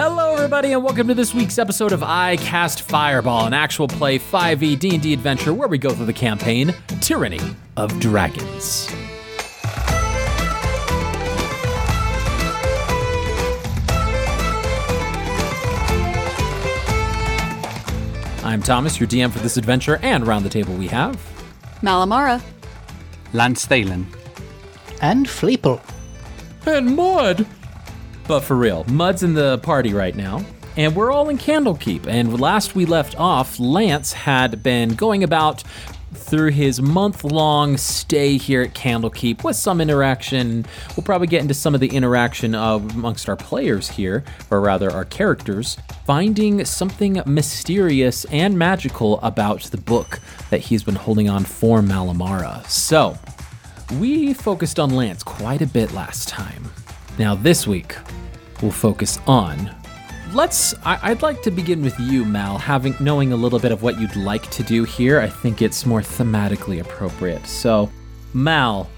Hello, everybody, and welcome to this week's episode of I Cast Fireball, an actual play 5e D&D adventure where we go through the campaign Tyranny of Dragons. I'm Thomas, your DM for this adventure, and around the table we have Malamara. Lance Thalen. And Fleeple. and Mud. But for real, Mud's in the party right now, and we're all in Candlekeep. And last we left off, Lance had been going about through his month long stay here at Candlekeep with some interaction. We'll probably get into some of the interaction of amongst our players here, or rather our characters, finding something mysterious and magical about the book that he's been holding on for Malamara. So, we focused on Lance quite a bit last time. Now, this week, we'll focus on. Let's. I, I'd like to begin with you, Mal, having knowing a little bit of what you'd like to do here. I think it's more thematically appropriate. So, Mal,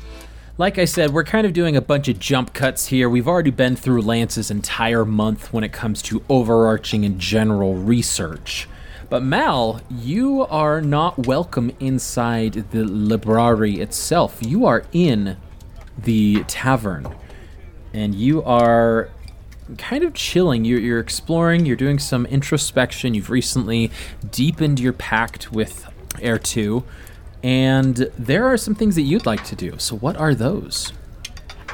like I said, we're kind of doing a bunch of jump cuts here. We've already been through Lance's entire month when it comes to overarching and general research. But Mal, you are not welcome inside the library itself. You are in the tavern, and you are kind of chilling. You're, you're exploring. You're doing some introspection. You've recently deepened your pact with Air Two, and there are some things that you'd like to do. So, what are those?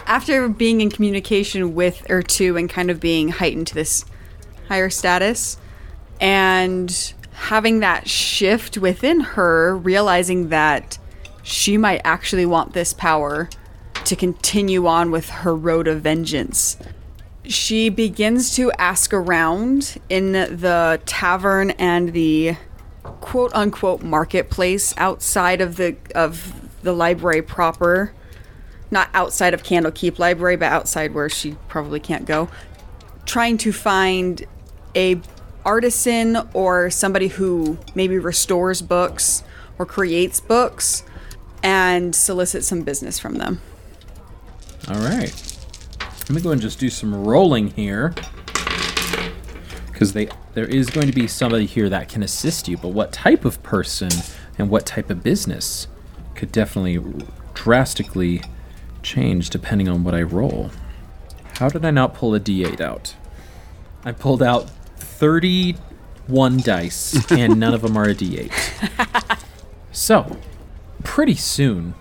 After being in communication with Air 2 and kind of being heightened to this higher status, and having that shift within her, realizing that she might actually want this power to continue on with her road of vengeance. She begins to ask around in the tavern and the quote unquote marketplace outside of the of the library proper not outside of Candlekeep Library, but outside where she probably can't go, trying to find a artisan or somebody who maybe restores books or creates books and solicit some business from them. All right. Let me go and just do some rolling here. Because they there is going to be somebody here that can assist you, but what type of person and what type of business could definitely drastically change depending on what I roll. How did I not pull a d8 out? I pulled out 31 dice, and none of them are a d8. So, pretty soon,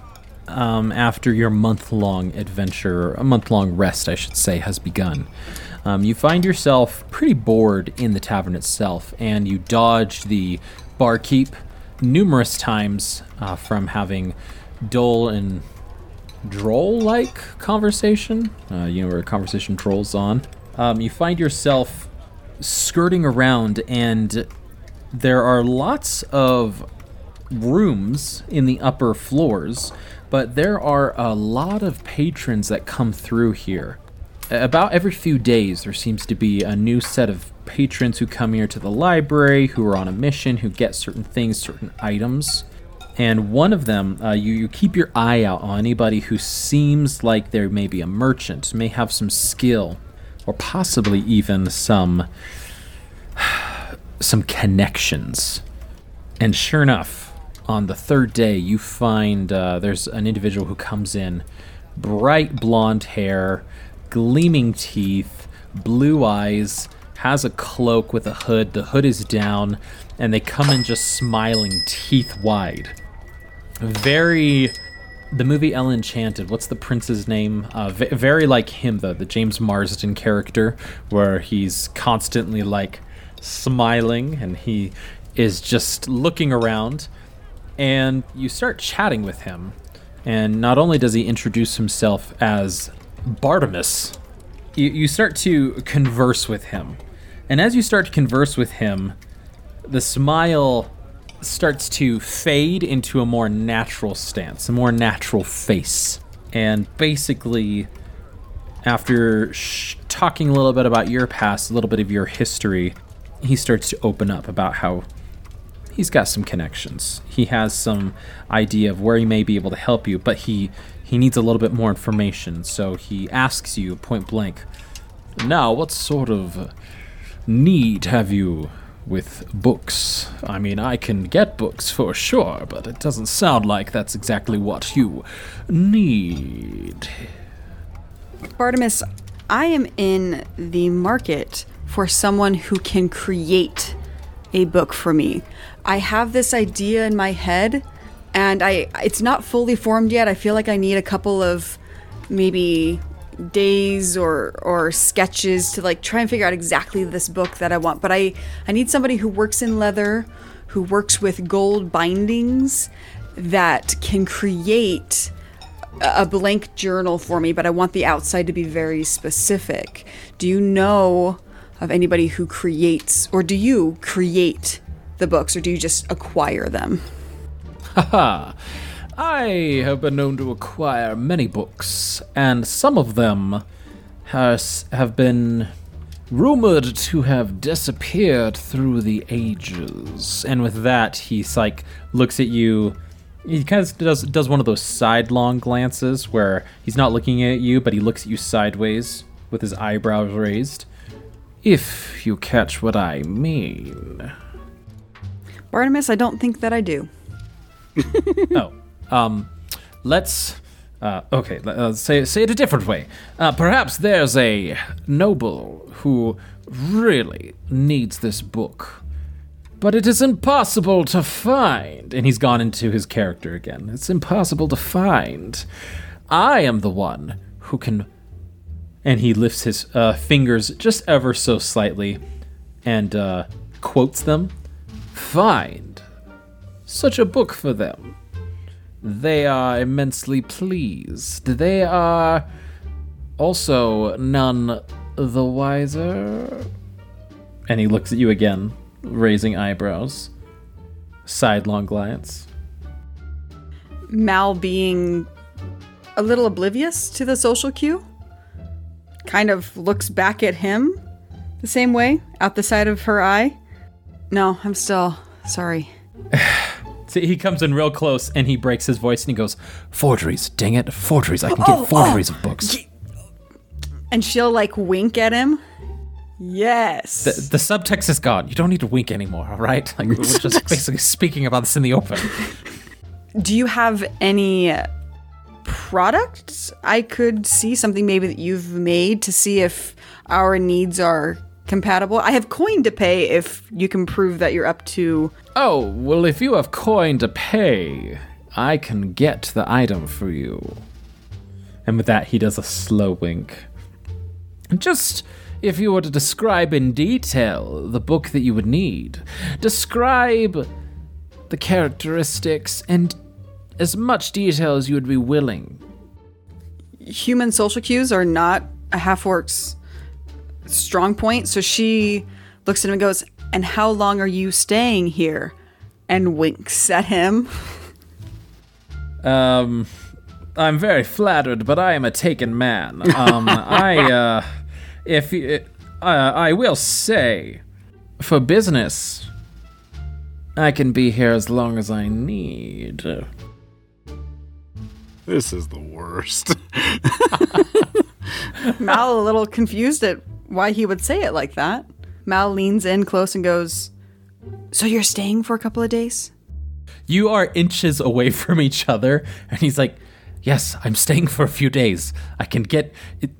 um, after your month long adventure, a month long rest, I should say, has begun, um, you find yourself pretty bored in the tavern itself, and you dodge the barkeep numerous times uh, from having dull and droll like conversation. Uh, you know, where conversation drolls on. Um, you find yourself skirting around, and there are lots of rooms in the upper floors, but there are a lot of patrons that come through here. About every few days, there seems to be a new set of patrons who come here to the library, who are on a mission, who get certain things, certain items. And one of them, uh, you, you keep your eye out on anybody who seems like they may be a merchant, may have some skill, or possibly even some some connections. And sure enough, on the third day, you find uh, there's an individual who comes in, bright blonde hair, gleaming teeth, blue eyes, has a cloak with a hood. The hood is down, and they come in just smiling, teeth wide. Very. The movie Ella Enchanted, what's the prince's name? Uh, v- very like him, though, the James Marsden character, where he's constantly like smiling and he is just looking around. And you start chatting with him. And not only does he introduce himself as Bartimus, you, you start to converse with him. And as you start to converse with him, the smile starts to fade into a more natural stance, a more natural face. And basically, after sh- talking a little bit about your past, a little bit of your history, he starts to open up about how he's got some connections. He has some idea of where he may be able to help you, but he he needs a little bit more information. So he asks you point blank, "Now, what sort of need have you with books? I mean, I can get books for sure, but it doesn't sound like that's exactly what you need. Bartimus, I am in the market for someone who can create a book for me. I have this idea in my head and I it's not fully formed yet. I feel like I need a couple of maybe days or or sketches to like try and figure out exactly this book that I want. But I I need somebody who works in leather, who works with gold bindings that can create a a blank journal for me, but I want the outside to be very specific. Do you know of anybody who creates or do you create the books or do you just acquire them? Haha. I have been known to acquire many books, and some of them has, have been rumored to have disappeared through the ages. And with that, he's like looks at you. He kind of does does one of those sidelong glances where he's not looking at you, but he looks at you sideways with his eyebrows raised. If you catch what I mean. Bartimus, I don't think that I do. oh, um, let's. Uh, okay, uh, say say it a different way. Uh, perhaps there's a noble who really needs this book, but it is impossible to find. And he's gone into his character again. It's impossible to find. I am the one who can. And he lifts his uh, fingers just ever so slightly, and uh, quotes them. Find such a book for them. They are immensely pleased. They are also none the wiser. And he looks at you again, raising eyebrows, sidelong glance. Mal being a little oblivious to the social cue, kind of looks back at him the same way, out the side of her eye. No, I'm still sorry. See, he comes in real close and he breaks his voice and he goes, Forgeries, dang it, forgeries. I can Oh, get forgeries of oh, books. And she'll like wink at him. Yes. The, the subtext is gone. You don't need to wink anymore, all right? Like, we're just basically speaking about this in the open. Do you have any products I could see something maybe that you've made to see if our needs are compatible? I have coin to pay if you can prove that you're up to Oh, well, if you have coin to pay, I can get the item for you. And with that, he does a slow wink. Just if you were to describe in detail the book that you would need, describe the characteristics and as much detail as you would be willing. human social cues are not a half orc's strong point. So she looks at him and goes, And how long are you staying here? And winks at him. Um, I'm very flattered, but I am a taken man. Um, I, uh, if you, uh, I will say, for business, I can be here as long as I need. This is the worst. Mal a little confused at why he would say it like that. Mal leans in close and goes, So you're staying for a couple of days? You are inches away from each other, and he's like, Yes, I'm staying for a few days. I can get.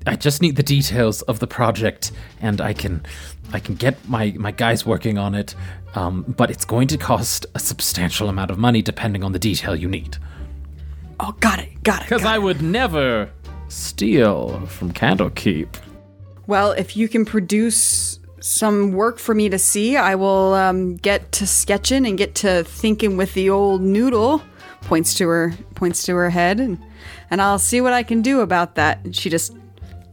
I just need the details of the project, and I can, I can get my my guys working on it. Um, but it's going to cost a substantial amount of money, depending on the detail you need. Oh, got it, got it. Because I it. would never steal from Candlekeep. Well, if you can produce some work for me to see, I will um, get to sketching and get to thinking with the old noodle. Points to her, points to her head, and and I'll see what I can do about that. And she just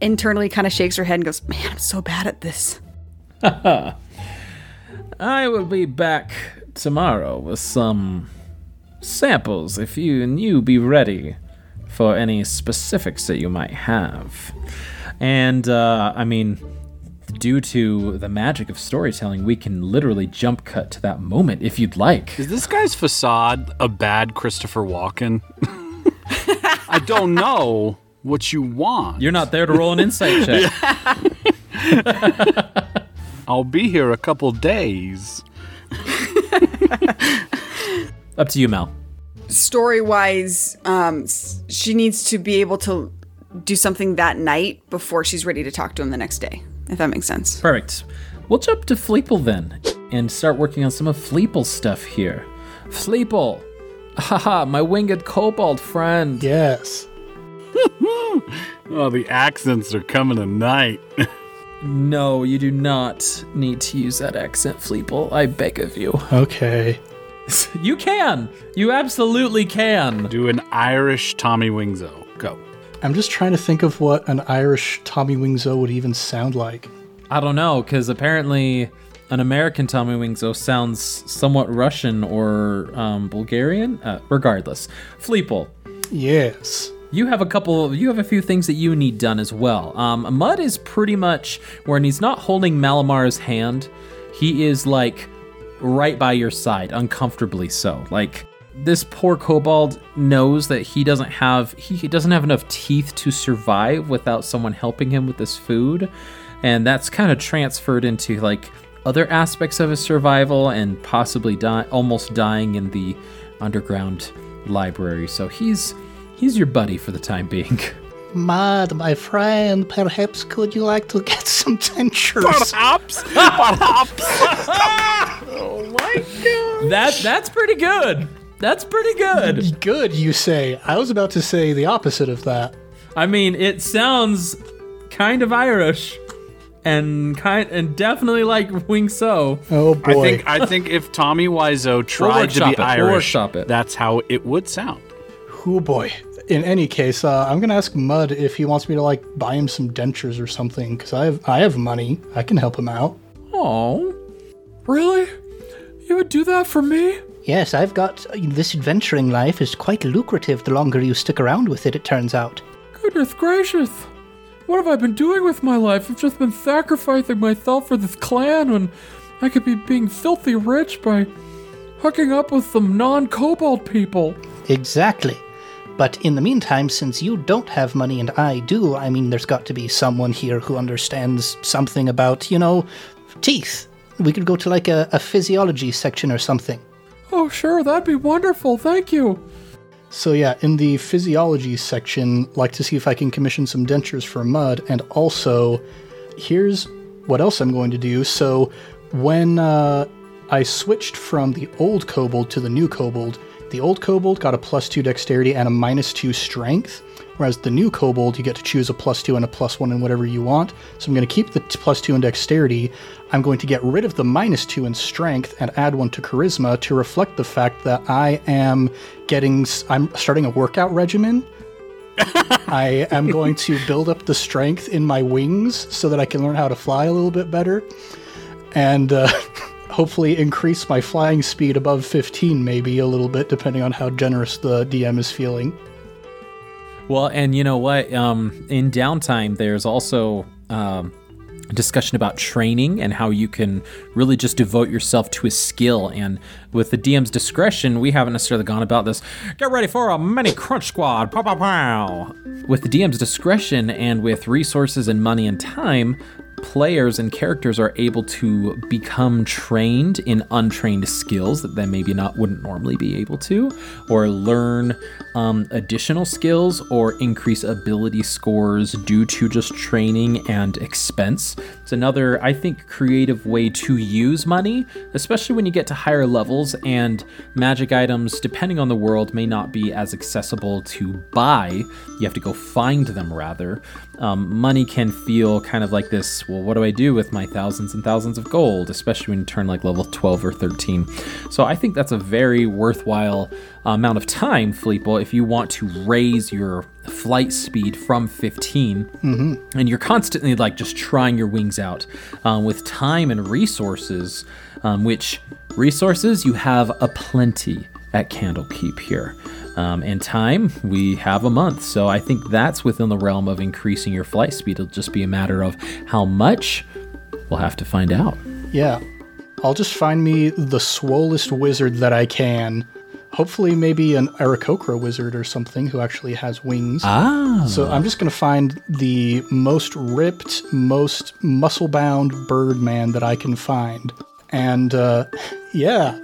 internally kind of shakes her head and goes, "Man, I'm so bad at this." I will be back tomorrow with some samples if you and you be ready for any specifics that you might have. And uh, I mean, due to the magic of storytelling, we can literally jump cut to that moment if you'd like. Is this guy's facade a bad Christopher Walken? I don't know what you want. You're not there to roll an insight check. I'll be here a couple days. Up to you, Mel. Story wise, um, she needs to be able to do something that night before she's ready to talk to him the next day, if that makes sense. Perfect. We'll jump to Fleeple then and start working on some of Fleeple's stuff here. Fleeple! Haha, my winged kobold friend. Yes. Oh, the accents are coming tonight. No, you do not need to use that accent, Fleeple. I beg of you. Okay. You can! You absolutely can! Do an Irish Tommy Wingzo. Go. I'm just trying to think of what an Irish Tommy Wiseau would even sound like. I don't know, because apparently an American Tommy Wiseau sounds somewhat Russian or um, Bulgarian. Uh, regardless, Fleeple, Yes. you have a couple. You have a few things that you need done as well. Um, Mud is pretty much when he's not holding Malamar's hand, he is like right by your side, uncomfortably so. Like this poor kobold knows that he doesn't have he, he doesn't have enough teeth to survive without someone helping him with this food, and that's kind of transferred into like other aspects of his survival and possibly die, almost dying in the underground library. So he's he's your buddy for the time being. Mud, my friend, perhaps could you like to get some dentures? Perhaps. Perhaps. Oh my god! That that's pretty good. That's pretty good. Good, you say. I was about to say the opposite of that. I mean, it sounds kind of Irish, and kind and definitely like Wing So. Oh boy. I think I think if Tommy Wiseau tried to be it. We'll Irish, it. that's how it would sound. oh boy. In any case, uh, I'm gonna ask Mud if he wants me to like buy him some dentures or something, because I have I have money. I can help him out. Oh, really? You would do that for me? Yes, I've got uh, this adventuring life is quite lucrative the longer you stick around with it, it turns out. Goodness gracious! What have I been doing with my life? I've just been sacrificing myself for this clan when I could be being filthy rich by hooking up with some non kobold people. Exactly. But in the meantime, since you don't have money and I do, I mean, there's got to be someone here who understands something about, you know, teeth. We could go to like a, a physiology section or something. Oh, sure, that'd be wonderful. Thank you. So yeah, in the physiology section, like to see if I can commission some dentures for Mud, and also, here's what else I'm going to do. So when uh, I switched from the old kobold to the new kobold, the old kobold got a plus two dexterity and a minus two strength, whereas the new kobold you get to choose a plus two and a plus one and whatever you want. So I'm going to keep the plus two in dexterity. I'm going to get rid of the minus two in strength and add one to charisma to reflect the fact that I am getting s- I'm starting a workout regimen. I am going to build up the strength in my wings so that I can learn how to fly a little bit better, and uh, hopefully increase my flying speed above 15, maybe a little bit, depending on how generous the DM is feeling. Well, and you know what? Um, in downtime, there's also um, discussion about training and how you can really just devote yourself to a skill. And with the DM's discretion, we haven't necessarily gone about this. Get ready for a mini crunch squad. Pow, pow, pow. With the DM's discretion and with resources and money and time, players and characters are able to become trained in untrained skills that they maybe not wouldn't normally be able to, or learn um, additional skills or increase ability scores due to just training and expense. It's another, I think, creative way to use money, especially when you get to higher levels and magic items, depending on the world, may not be as accessible to buy. You have to go find them rather. Um, money can feel kind of like this well, what do I do with my thousands and thousands of gold, especially when you turn like level 12 or 13? So I think that's a very worthwhile amount of time, Fleeple, if you want to raise your flight speed from 15 and you're constantly like just trying your wings out um, with time and resources, um, which resources you have a plenty at Candlekeep here. Um, and time, we have a month. So I think that's within the realm of increasing your flight speed. It'll just be a matter of how much we'll have to find out. Yeah. I'll just find me the swollest wizard that I can. hopefully maybe an Aarakocra wizard or something who actually has wings. Ah. So I'm just going to find the most ripped, most muscle bound bird man that I can find. And uh, yeah,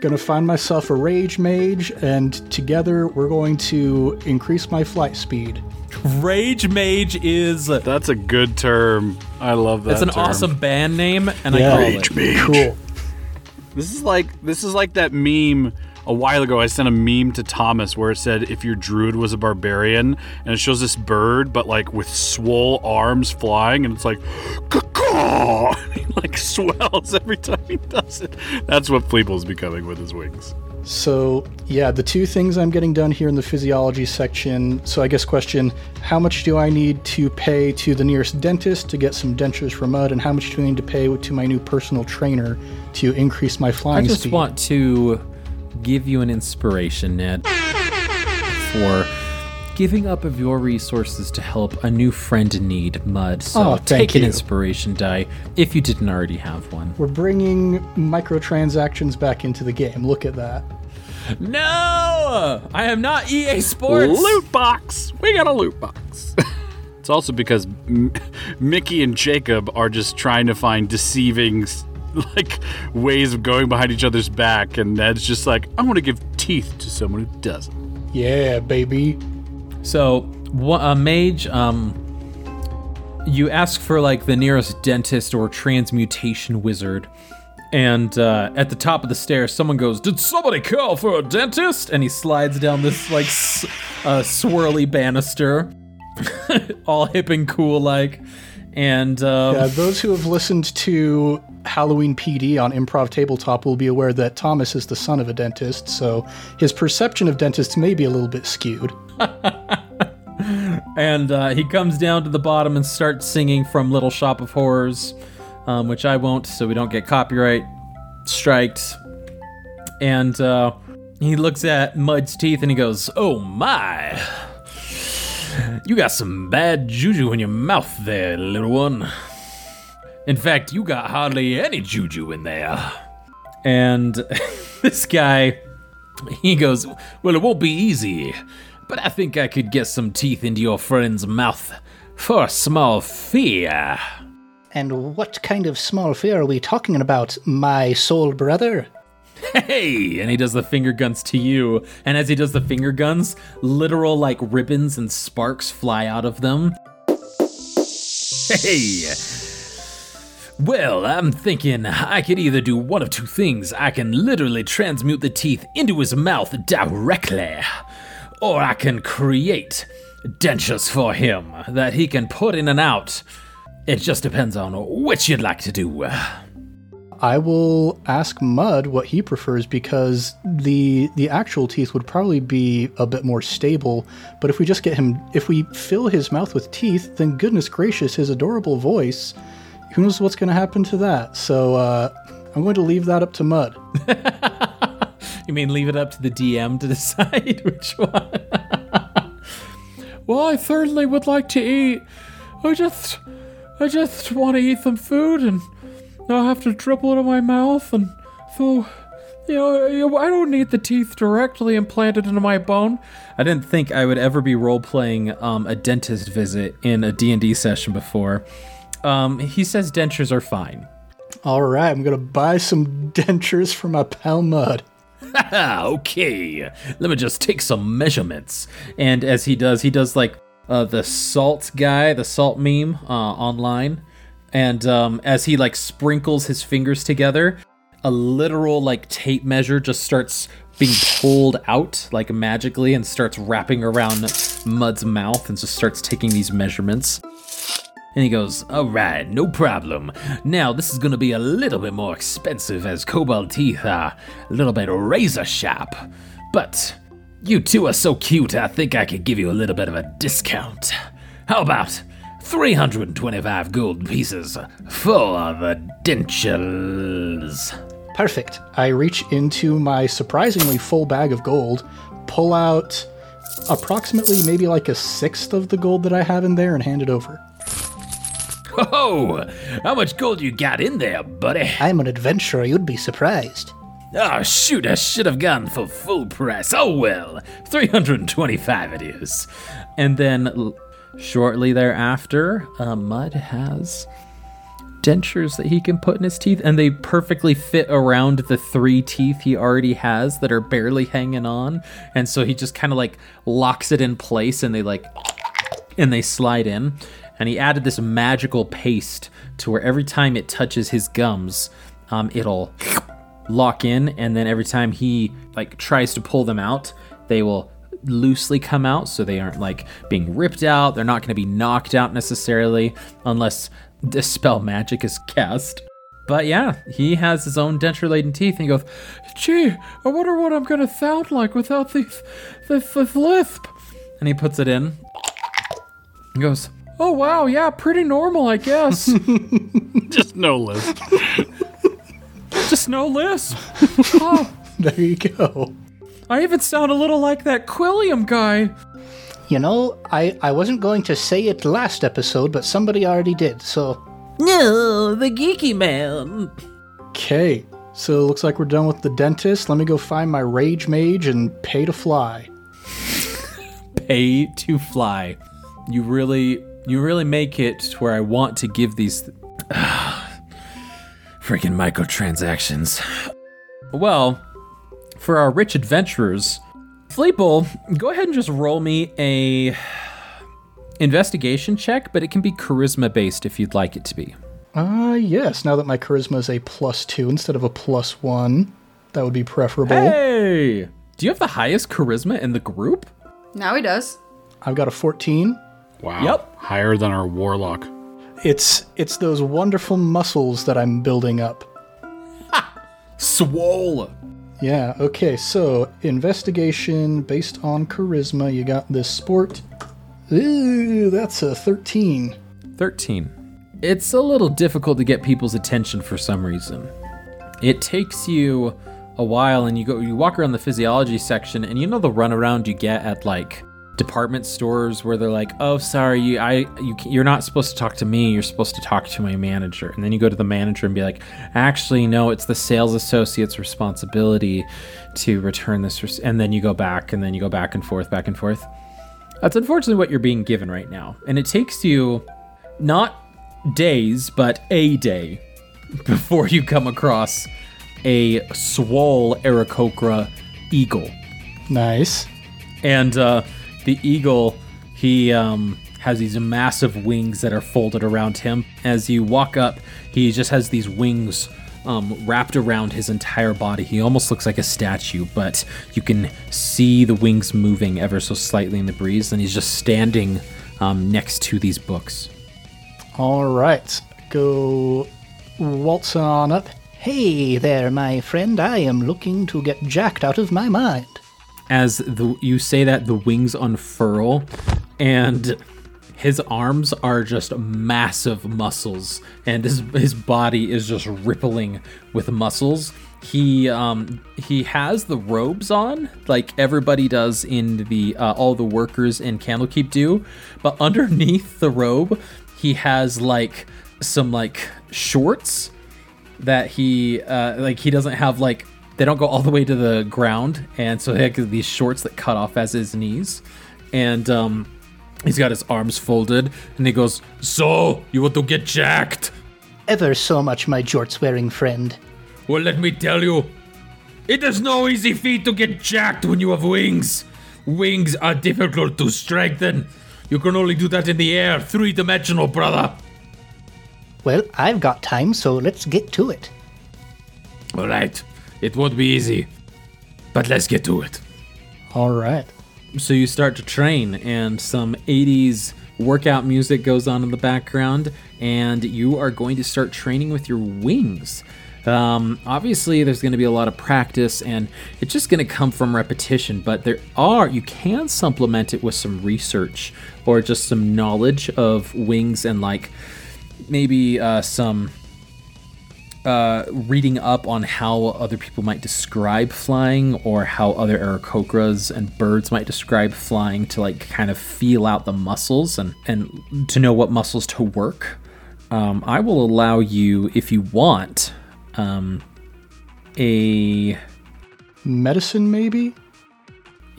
going to find myself a rage mage, and together we're going to increase my flight speed. Rage Mage is. That's a good term. I love that. It's an term. awesome band name, and Yeah. I call Rage it. Cool. This is like this is like that meme a while ago. I sent a meme to Thomas where it said if your druid was a barbarian, and it shows this bird, but like with swole arms flying, and it's like, caw He like swells every time he does it. That's what Fleeple's becoming with his wings. So, yeah, the two things I'm getting done here in the physiology section. So, I guess, question how much do I need to pay to the nearest dentist to get some dentures for mud, and how much do I need to pay to my new personal trainer to increase my flying. speed? I just speed? want to give you an inspiration, Ned, for giving up of your resources to help a new friend in need, Mud. So Oh, take an you. inspiration die if you didn't already have one. We're bringing microtransactions back into the game. Look at that. No! I am not EA Sports! Loot box. We got a loot box. it's also because M- Mickey and Jacob are just trying to find deceiving s- like ways of going behind each other's back and Ned's just like I want to give teeth to someone who doesn't. Yeah, baby. So, wha- a mage, um, you ask for like the nearest dentist or transmutation wizard, and uh, at the top of the stairs, someone goes, "Did somebody call for a dentist?" And he slides down this like s- uh, swirly banister, all hip and cool like, and um, Uh, those who have listened to Halloween PD on Improv Tabletop will be aware that Thomas is the son of a dentist, so his perception of dentists may be a little bit skewed. and uh, he comes down to the bottom and starts singing from Little Shop of Horrors, um, which I won't, so we don't get copyright striked. And uh, he looks at Mud's teeth and he goes, "Oh my, you got some bad juju in your mouth there, little one. In fact, you got hardly any juju in there." And this guy, he goes, Well, it won't be easy, but I think I could get some teeth into your friend's mouth for a small fee. And what kind of small fee are we talking about, my soul brother? Hey! And he does the finger guns to you. And as he does the finger guns, literal like ribbons and sparks fly out of them. Hey! Well, I'm thinking I could either do one of two things. I can literally transmute the teeth into his mouth directly, or I can create dentures for him that he can put in and out. It just depends on which you'd like to do. I will ask Mud what he prefers because the the actual teeth would probably be a bit more stable. But if we just get him, if we fill his mouth with teeth, then goodness gracious, his adorable voice, who knows what's going to happen to that? So uh, I'm going to leave that up to Mud. You mean leave it up to the DM to decide which one? well, I certainly would like to eat. I just, I just want to eat some food, and I'll have to dribble it in my mouth, and so, you know, I don't need the teeth directly implanted into my bone. I didn't think I would ever be role playing um, a dentist visit in a D and D session before. Um, he says dentures are fine. All right, I'm to buy some dentures for my pal Mud. Ah, okay. Let me just take some measurements. And as he does, he does like uh, the salt guy, the salt meme uh, online. And um, as he like sprinkles his fingers together, a literal like tape measure just starts being pulled out like magically and starts wrapping around Mud's mouth and just starts taking these measurements. And he goes, Alright, no problem. Now, this is gonna be a little bit more expensive as kobold teeth are a little bit razor sharp. But you two are so cute, I think I could give you a little bit of a discount. How about 325 gold pieces for the dentures? Perfect. I reach into my surprisingly full bag of gold, pull out approximately maybe like a sixth of the gold that I have in there, and hand it over. Ho! How much gold you got in there, buddy? I'm an adventurer, you'd be surprised. Oh, shoot, I should have gone for full price. Oh, well, 325 it is. And then l- shortly thereafter, uh, Mud has dentures that he can put in his teeth, and they perfectly fit around the three teeth he already has that are barely hanging on. And so he just kind of like locks it in place and they like, and they slide in. And he added this magical paste to where every time it touches his gums, um, it'll lock in. And then every time he like tries to pull them out, they will loosely come out so they aren't like being ripped out. They're not going to be knocked out necessarily unless dispel magic is cast. But yeah, he has his own denture laden teeth and he goes, Gee, I wonder what I'm going to sound like without the, the, the lisp. And he puts it in. He goes, Oh wow, yeah, pretty normal, I guess. Just no lisp. Just no lisp. Oh, There you go. I even sound a little like that Quilliam guy. You know, I, I wasn't going to say it last episode, but somebody already did, so. No, the geeky man. Okay, so it looks like we're done with the dentist. Let me go find my rage mage and pay to fly. Pay to fly. You really, you really make it to where I want to give these freaking microtransactions. Well, for our rich adventurers, Fleeple, go ahead and just roll me a investigation check, but it can be charisma based if you'd like it to be. Ah, yes, now that my charisma is a plus two instead of a plus one, that would be preferable. Hey, do you have the highest charisma in the group? Now he does. I've got a 14. Wow. Yep. Higher than our warlock. It's it's those wonderful muscles that I'm building up. Swole. Yeah, okay, so investigation based on charisma, you got this sport. Ooh, that's a 13. 13. It's a little difficult to get people's attention for some reason. It takes you a while and you go you walk around the physiology section and you know the runaround you get at like department stores where they're like, "Oh, sorry, you, I, you, you're not supposed to talk to me. You're supposed to talk to my manager." And then you go to the manager and be like, "Actually, no, it's the sales associate's responsibility to return this." res-" And then you go back and then you go back and forth, back and forth. That's unfortunately what you're being given right now. And it takes you not days, but a day before you come across a swole Aarakocra eagle. Nice. And uh, the eagle, he um, has these massive wings that are folded around him. As you walk up, he just has these wings um, wrapped around his entire body. He almost looks like a statue, but you can see the wings moving ever so slightly in the breeze. And he's just standing um, next to these books. All right, go waltz on up. Hey there, my friend. I am looking to get jacked out of my mind. As the you say that the wings unfurl and his arms are just massive muscles and his his body is just rippling with muscles. He um he has the robes on like everybody does in the uh, all the workers in candlekeep do but underneath the robe he has like some like shorts that he uh, like he doesn't have like they don't go all the way to the ground and so he has these shorts that cut off as his knees. And um he's got his arms folded and he goes so you want to get jacked? Ever so much, my jorts wearing friend. well let me tell you it is no easy feat to get jacked when you have wings. Wings are difficult to strengthen. You can only do that in the air three-dimensional brother. Well, I've got time, so let's get to it. all right it won't be easy but let's get to it All right. So you start to train, and some 80s workout music goes on in the background, and you are going to start training with your wings. Um, obviously, there's going to be a lot of practice, and it's just going to come from repetition. But there are you can supplement it with some research or just some knowledge of wings and like maybe uh, some uh, reading up on how other people might describe flying or how other Aarakocras and birds might describe flying to like kind of feel out the muscles and, and to know what muscles to work. Um, I will allow you, if you want, um, a Medicine, maybe?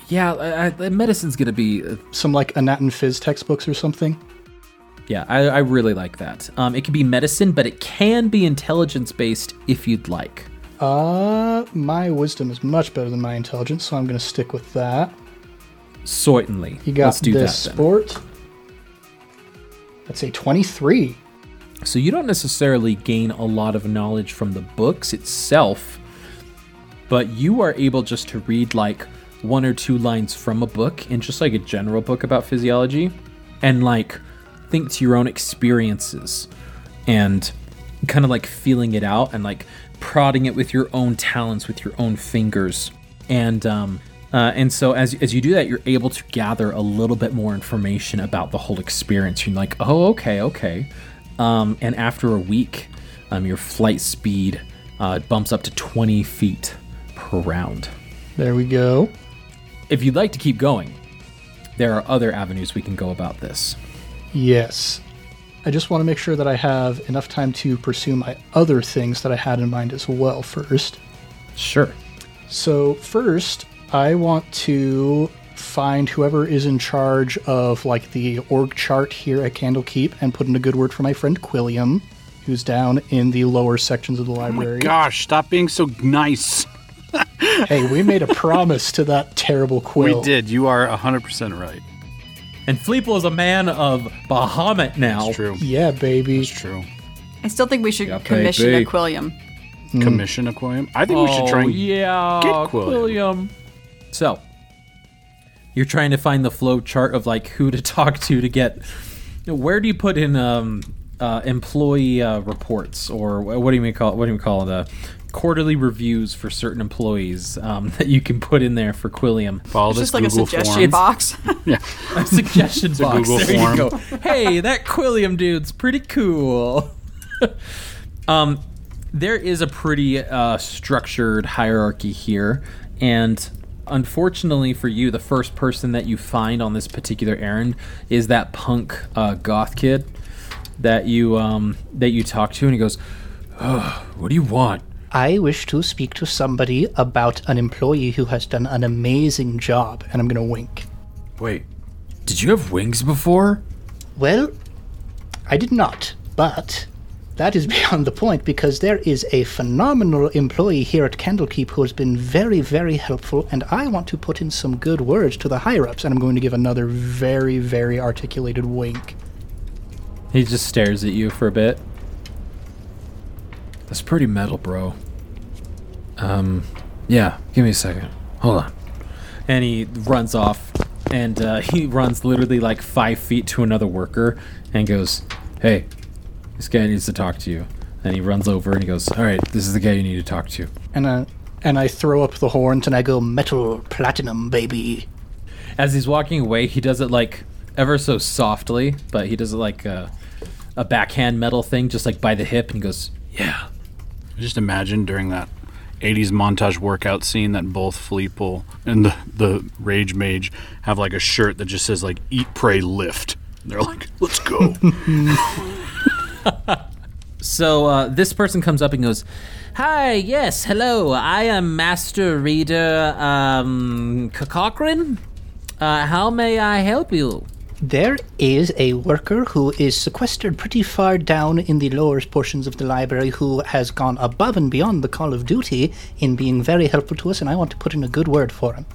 yeah. I, I, medicine's gonna be uh, Some like Anat and Phys textbooks or something? Yeah. I, I really like that. Um, it can be medicine, but it can be intelligence based if you'd like. Uh, my wisdom is much better than my intelligence, so I'm going to stick with that. Certainly. You got Let's do this that then. sport. That's a 23. So you don't necessarily gain a lot of knowledge from the books itself, but you are able just to read like one or two lines from a book in just like a general book about physiology and like think to your own experiences and kind of like feeling it out and like prodding it with your own talents with your own fingers. And um uh, and so as, as you do that you're able to gather a little bit more information about the whole experience. You're like oh okay okay. Um, and after a week um, your flight speed uh, bumps up to 20 feet per round. There we go. if you'd like to keep going there are other avenues we can go about this Yes. I just want to make sure that I have enough time to pursue my other things that I had in mind as well first. sure So, first, I want to find whoever is in charge of like the org chart here at Candlekeep and put in a good word for my friend Quilliam, who's down in the lower sections of the oh library. Gosh, stop being so nice. Hey, we made a promise to that terrible Quill. We did. You are 100% right. And Fleeple is a man of Bahamut now It's true. Yeah, baby. It's true. I still think we should Yeah, commission baby. a Quilliam. Commission Aquarium. I think we should try Oh, and yeah, get Quilliam. Quilliam. So, you're trying to find the flow chart of like who to talk to to get. Where do you put in um, uh, employee uh, reports or what do you mean call it? what do you call the quarterly reviews for certain employees um, that you can put in there for Quilliam? follow It's this just like Google a suggestion form. box. Yeah, a suggestion a box. Google there form. you go. Hey, that Quilliam dude's pretty cool. um, there is a pretty uh, structured hierarchy here, and unfortunately for you, the first person that you find on this particular errand is that punk uh, goth kid that you um, that you talk to, and he goes, "Ugh, "What do you want?" I wish to speak to somebody about an employee who has done an amazing job, and I'm going to wink. Wait, did you have wings before? Well, I did not, but that is beyond the point because there is a phenomenal employee here at Candlekeep who has been very, very helpful, and I want to put in some good words to the higher ups, and I'm going to give another very, very articulated wink. He just stares at you for a bit. That's pretty metal, bro. Um, yeah, give me a second. Hold on. And he runs off, and uh, he runs literally like five feet to another worker and goes, Hey, this guy needs to talk to you. And he runs over and he goes, All right, this is the guy you need to talk to. And uh, and I throw up the horns and I go metal platinum, baby. As he's walking away, he does it like ever so softly, but he does it like a, a backhand metal thing, just like by the hip, and he goes, Yeah. Just imagine during that 80s montage workout scene that both Fleeple and the, the Rage Mage have like a shirt that just says like eat, pray, lift. And they're like, let's go. So uh, this person comes up and goes, "Hi, yes, hello. I am Master Reader um, C- Cochrane. Uh, how may I help you?" There is a worker who is sequestered pretty far down in the lower portions of the library who has gone above and beyond the call of duty in being very helpful to us, and I want to put in a good word for him.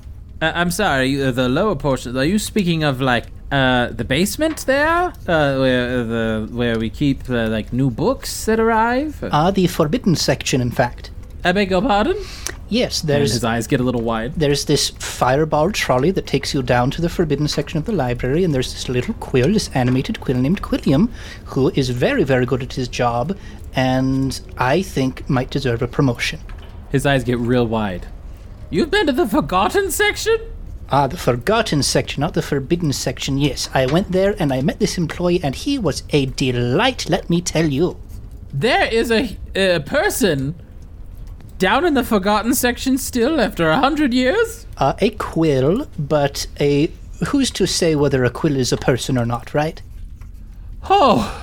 Uh, I'm sorry, uh, the lower portion. Are you speaking of like uh, the basement there, uh, where the where we keep uh, like new books that arrive? Ah, the forbidden section, in fact. I beg your pardon. Yes, And there's his eyes get a little wide. there's this fireball trolley that takes you down to the forbidden section of the library, and there's this little quill, this animated quill named Quilliam, who is very, very good at his job, and I think might deserve a promotion. His eyes get real wide. You've been to the forgotten section? Ah, the forgotten section, not the forbidden section. Yes, I went there and I met this employee, and he was a delight, let me tell you. There is a, a person down in the forgotten section still after a hundred years? Uh, a quill, but a. Who's to say whether a quill is a person or not, right? Oh.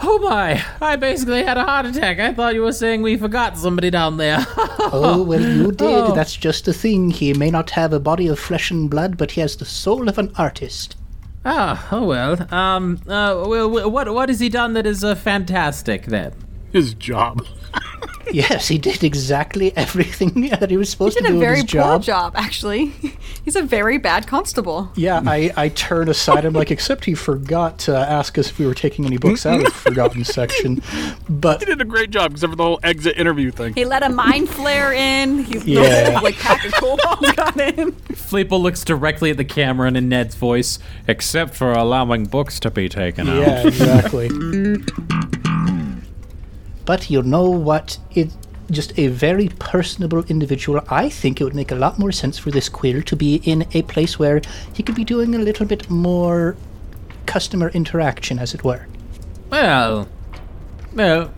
Oh my! I basically had a heart attack. I thought you were saying we forgot somebody down there. Oh, well, you did. Oh. That's just the thing. He may not have a body of flesh and blood, but he has the soul of an artist. ah, oh well. Um, uh, well, what what has he done that is uh, fantastic then? His job. Yes, he did exactly everything that he was supposed He did to do He did a very poor job. job, actually. He's a very bad constable. Yeah, I, I turn aside. I'm like, except he forgot to ask us if we were taking any books out of the forgotten section. But He did a great job, except for the whole exit interview thing. He let a mind flayer in. He Yeah. like pack of kobolds got in. Fleeple looks directly at the camera and in Ned's voice, except for allowing books to be taken out. yeah, exactly. But you know what? It just a very personable individual. I think it would make a lot more sense for this quill to be in a place where he could be doing a little bit more customer interaction, as it were. Well, well,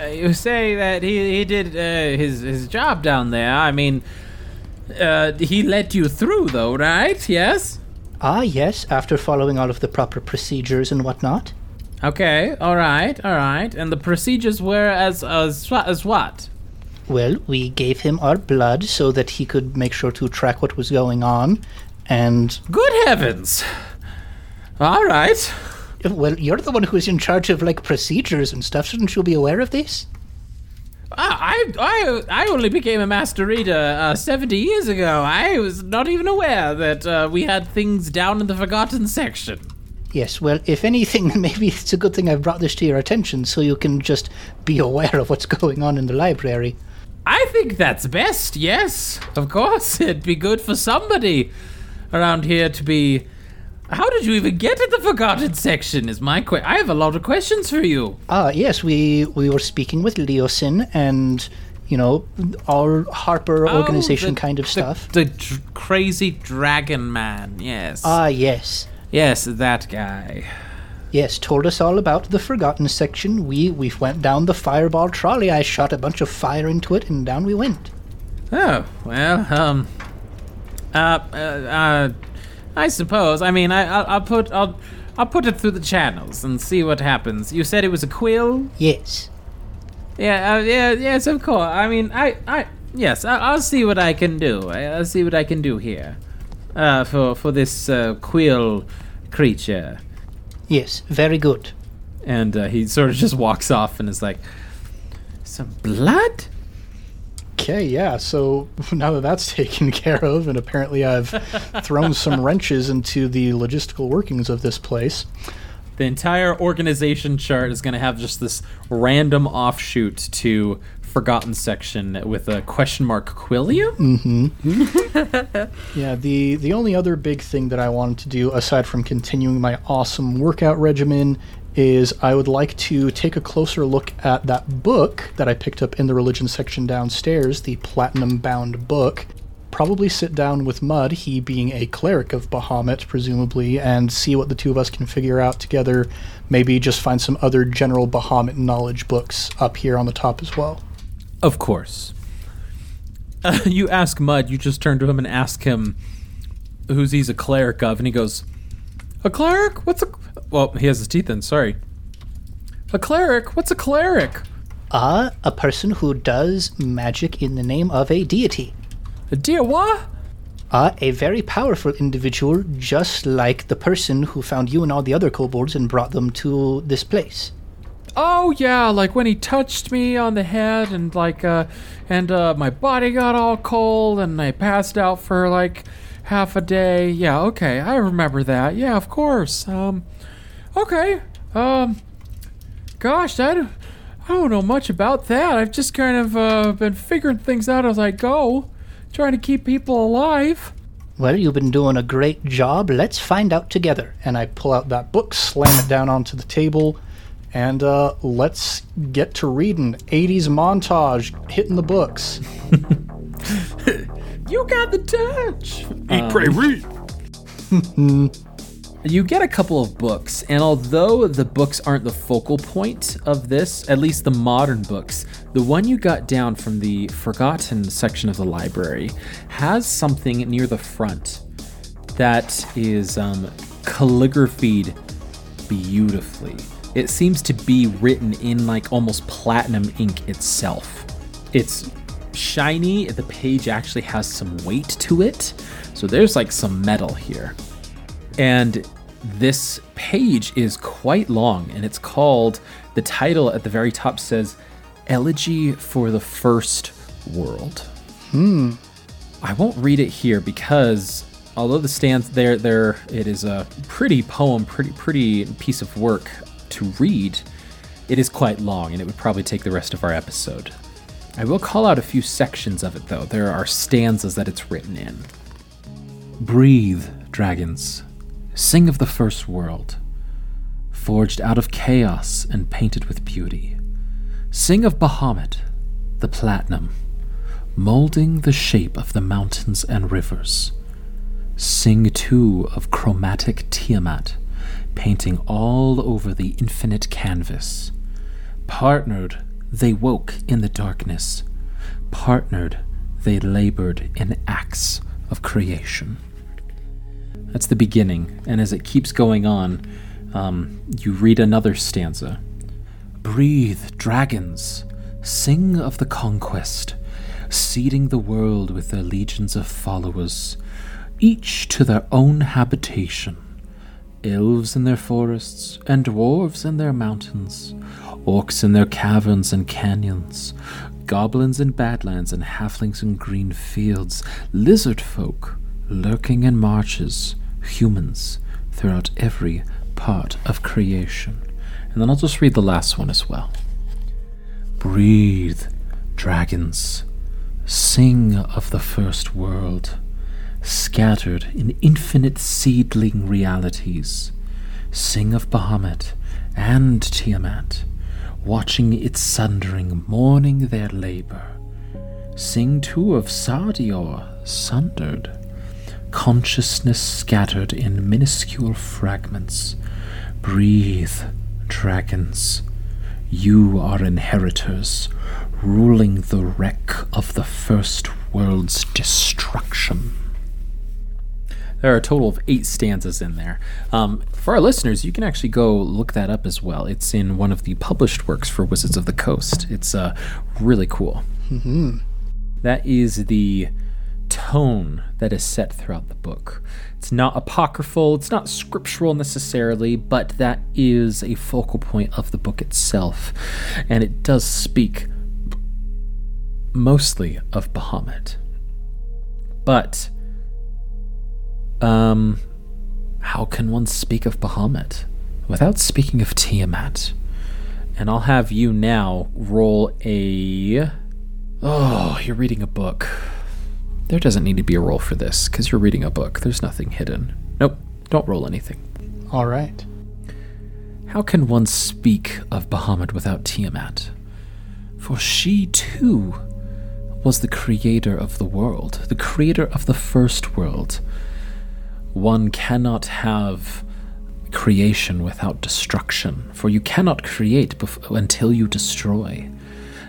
uh, you say that he he did uh, his his job down there. I mean, uh, he let you through, though, right? Yes. Ah, yes, after following all of the proper procedures and whatnot. Okay. All right. All right. And the procedures were as as as what? Well, we gave him our blood so that he could make sure to track what was going on. And, Good heavens! All right. well, you're the one who's in charge of, like, procedures and stuff. Shouldn't you be aware of this? I I I only became a master reader uh, seventy years ago. I was not even aware that uh, we had things down in the forgotten section. Yes, well, if anything, maybe it's a good thing I've brought this to your attention so you can just be aware of what's going on in the library. I think that's best. Yes, of course, it'd be good for somebody around here to be. How did you even get to the forgotten section? Is my que- I have a lot of questions for you. Ah, yes, we, we were speaking with Leosin and, you know, our Harper organization Oh, the- kind of the- stuff. The, dr- crazy dragon man. Yes. Ah, yes. Yes, that guy. Yes, told us all about the forgotten section. We we went down the fireball trolley. I shot a bunch of fire into it, and down we went. Oh well, um, uh, uh, uh I suppose. I mean, I, I'll, I'll put, I'll, I'll put it through the channels and see what happens. You said it was a quill. Yes. Yeah, uh, yeah, yes, of course. I mean, I, I, yes, I, I'll see what I can do. I, I'll see what I can do here, uh, for for this uh, quill creature. Yes, very good. And uh, he sort of just walks off and is like, "Some blood." Okay, yeah. So now that that's taken care of, and apparently I've thrown some wrenches into the logistical workings of this place. The entire organization chart is going to have just this random offshoot to forgotten section with a question mark Quillium. Mm-hmm. Yeah, the the only other big thing that I wanted to do aside from continuing my awesome workout regimen is I would like to take a closer look at that book that I picked up in the religion section downstairs, the platinum bound book. Probably sit down with Mud, he being a cleric of Bahamut, presumably, and see what the two of us can figure out together. Maybe just find some other general Bahamut knowledge books up here on the top as well. Of course. Uh, you ask Mud, you just turn to him and ask him who's he's a cleric of, and he goes, A cleric? What's a. Well, he has his teeth in, sorry. A cleric? What's a cleric? Ah, a person who does magic in the name of a deity. A dear what? Uh, a very powerful individual, just like the person who found you and all the other kobolds and brought them to this place. Oh yeah, like when he touched me on the head and like uh and uh my body got all cold and I passed out for like half a day. Yeah, okay. I remember that. Yeah, of course. Um okay. Um gosh, I don't, I don't know much about that. I've just kind of uh been figuring things out as I go, trying to keep people alive. Well, you've been doing a great job. Let's find out together. And I pull out that book, slam it down onto the table, and uh, let's get to reading. 80s montage, hitting the books. You got the touch. Eat, pray, read. You get a couple of books, and although the books aren't the focal point of this, at least the modern books, the one you got down from the forgotten section of the library has something near the front that is um, calligraphied beautifully. It seems to be written in like almost platinum ink itself. It's shiny, the page actually has some weight to it. So there's like some metal here. And this page is quite long and it's called the title at the very top says Elegy for the First World. Hmm. I won't read it here because although the stands there there it is a pretty poem, pretty pretty piece of work to read, it is quite long and it would probably take the rest of our episode. I will call out a few sections of it though. There are stanzas that it's written in. Breathe, dragons. Sing of the first world, forged out of chaos and painted with beauty. Sing of Bahamut, the platinum, molding the shape of the mountains and rivers. Sing too of chromatic Tiamat, painting all over the infinite canvas. Partnered, they woke in the darkness. Partnered, they labored in acts of creation. That's the beginning, and as it keeps going on, um, you read another stanza. Breathe, dragons, sing of the conquest, seeding the world with their legions of followers, each to their own habitation. Elves in their forests, and dwarves in their mountains, orcs in their caverns and canyons, goblins in badlands and halflings in green fields, lizard folk lurking in marches, humans throughout every part of creation. And then I'll just read the last one as well. Breathe, dragons, sing of the first world, scattered in infinite seedling realities. Sing of Bahamut and Tiamat, watching its sundering, mourning their labor. Sing too of Sardior, sundered, consciousness scattered in minuscule fragments. Breathe, dragons. You are inheritors, ruling the wreck of the first world's destruction. There are a total of eight stanzas in there. Um, for our listeners, you can actually go look that up as well. It's in one of the published works for Wizards of the Coast. It's uh, really cool. Mm-hmm. That is the tone that is set throughout the book. It's not apocryphal, it's not scriptural necessarily, but that is a focal point of the book itself. And it does speak mostly of Bahamut. But, um, how can one speak of Bahamut without speaking of Tiamat? And I'll have you now roll a. Oh, you're reading a book. There doesn't need to be a roll for this, because you're reading a book. There's nothing hidden. Nope, don't roll anything. All right. How can one speak of Bahamut without Tiamat? For she, too, was the creator of the world, the creator of the first world. One cannot have creation without destruction, for you cannot create bef- until you destroy.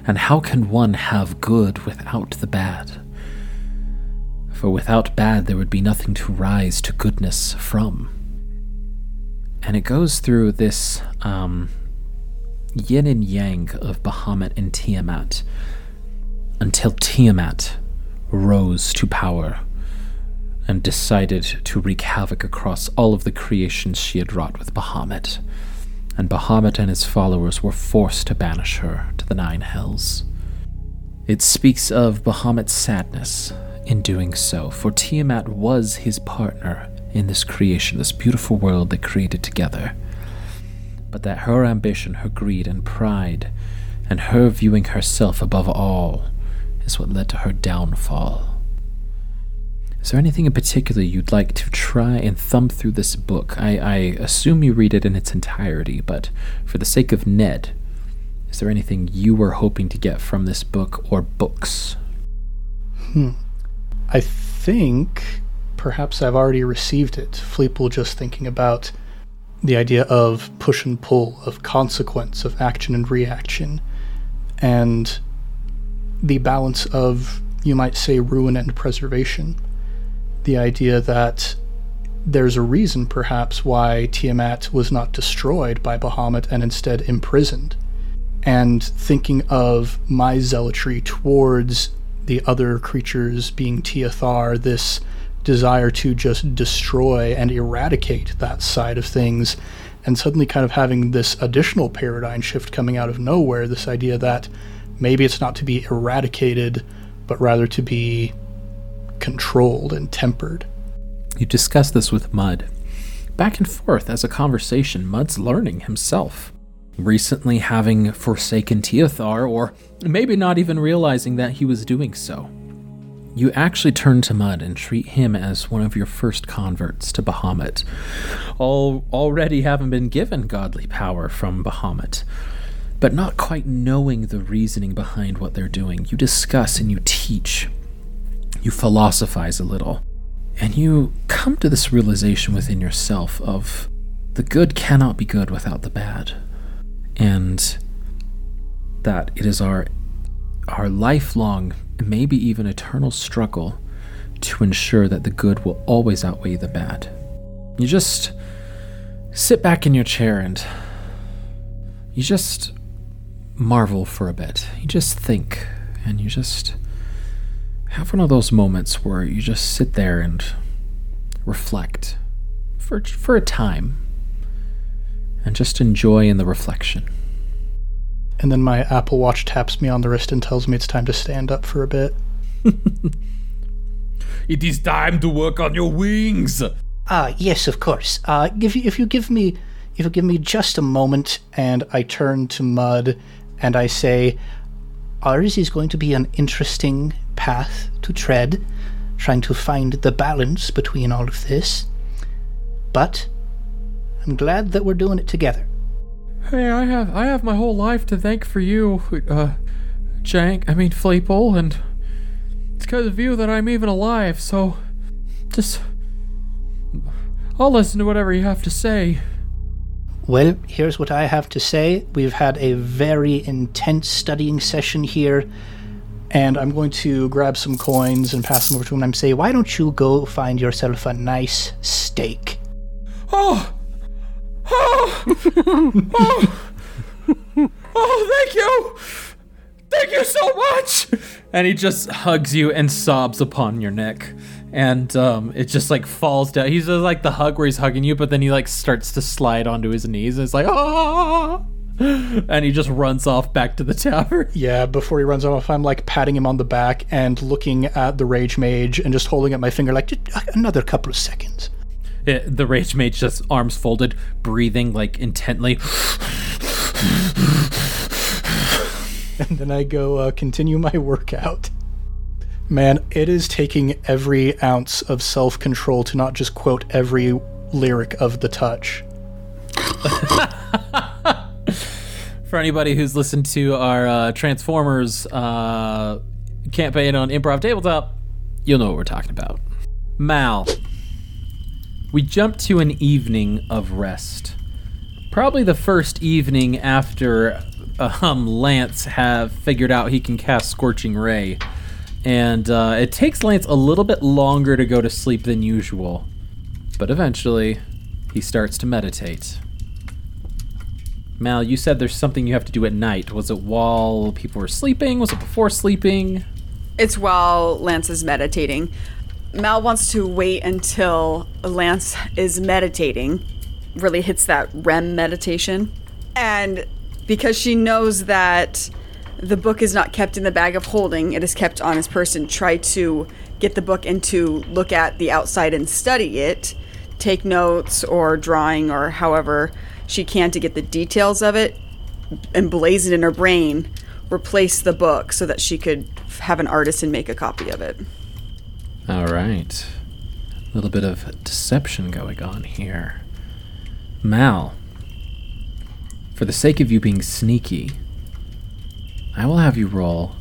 And how can one have good without the bad? For without bad, there would be nothing to rise to goodness from. And it goes through this um, yin and yang of Bahamut and Tiamat until Tiamat rose to power and decided to wreak havoc across all of the creations she had wrought with Bahamut. And Bahamut and his followers were forced to banish her to the Nine Hells. It speaks of Bahamut's sadness in doing so, for Tiamat was his partner in this creation, this beautiful world they created together. But that her ambition, her greed, and pride, and her viewing herself above all, is what led to her downfall. Is there anything in particular you'd like to try and thumb through this book? I, I assume you read it in its entirety, but for the sake of Ned, is there anything you were hoping to get from this book or books? Hmm. I think perhaps I've already received it. Fleeple just thinking about the idea of push and pull, of consequence, of action and reaction, and the balance of, you might say, ruin and preservation. The idea that there's a reason perhaps why Tiamat was not destroyed by Bahamut and instead imprisoned. And thinking of my zealotry towards the other creatures being Tiathar, this desire to just destroy and eradicate that side of things, and suddenly kind of having this additional paradigm shift coming out of nowhere this idea that maybe it's not to be eradicated, but rather to be controlled and tempered. You discuss this with Mud. Back and forth as a conversation, Mud's learning himself. Recently having forsaken Teothar, or maybe not even realizing that he was doing so. You actually turn to Mud and treat him as one of your first converts to Bahamut. All already having been given godly power from Bahamut, but not quite knowing the reasoning behind what they're doing. You discuss and you teach. You philosophize a little. And you come to this realization within yourself of the good cannot be good without the bad. And that it is our our lifelong, maybe even eternal struggle to ensure that the good will always outweigh the bad. You just sit back in your chair and you just marvel for a bit. You just think and you just have one of those moments where you just sit there and reflect for for a time and just enjoy in the reflection. And then my Apple Watch taps me on the wrist and tells me it's time to stand up for a bit. It is time to work on your wings. Ah, yes, of course. Uh, if you, if you give me if you give me just a moment, and I turn to Mud, and I say, ours is going to be an interesting path to tread, trying to find the balance between all of this. But I'm glad that we're doing it together. Hey, I have I have my whole life to thank for you, uh, Jank. I mean Fleeple, and it's because of you that I'm even alive. So, just I'll listen to whatever you have to say. Well, here's what I have to say. We've had a very intense studying session here, and I'm going to grab some coins and pass them over to him and say, Why don't you go find yourself a nice steak? Oh, oh, oh, oh! oh thank you, thank you so much. And he just hugs you and sobs upon your neck. And um, it just like falls down. He's just like the hug where he's hugging you, but then he like starts to slide onto his knees. And it's like, ah! And he just runs off back to the tavern. Yeah, before he runs off, I'm like patting him on the back and looking at the Rage Mage and just holding up my finger, like, just another couple of seconds. It- the rage mage just arms folded, breathing like intently. and then I go uh, continue my workout. Man, it is taking every ounce of self control to not just quote every lyric of The Touch. For anybody who's listened to our uh, Transformers uh, campaign on Improv Tabletop, you'll know what we're talking about. Mal. We jump to an evening of rest. Probably the first evening after um, Lance have figured out he can cast Scorching Ray. And uh, it takes Lance a little bit longer to go to sleep than usual. But eventually, he starts to meditate. Mal, you said there's something you have to do at night. Was it while people were sleeping? Was it before sleeping? It's while Lance is meditating. Mal wants to wait until Lance is meditating, really hits that REM meditation. And because she knows that the book is not kept in the bag of holding, it is kept on his person, try to get the book and to look at the outside and study it, take notes or drawing or however she can to get the details of it, emblazoned in her brain, replace the book so that she could have an artisan make a copy of it. All right. A little bit of deception going on here. Mal, for the sake of you being sneaky, I will have you roll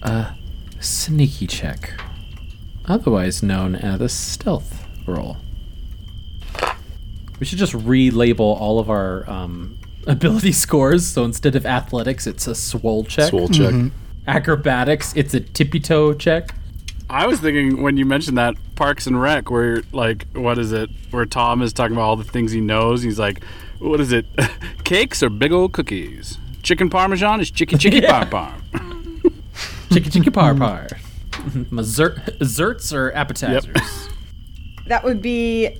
a sneaky check, otherwise known as a stealth roll. We should just relabel all of our um, ability scores. So instead of athletics, it's a swole check. Swole check. Acrobatics, it's a tippy toe check. I was thinking when you mentioned that Parks and Rec, where like, what is it? Where Tom is talking about all the things he knows. He's like, what is it? Cakes or big old cookies? Chicken parmesan is chicky chicky parm parm. Chicky chicky par par. My zer- zerts or appetizers? That would be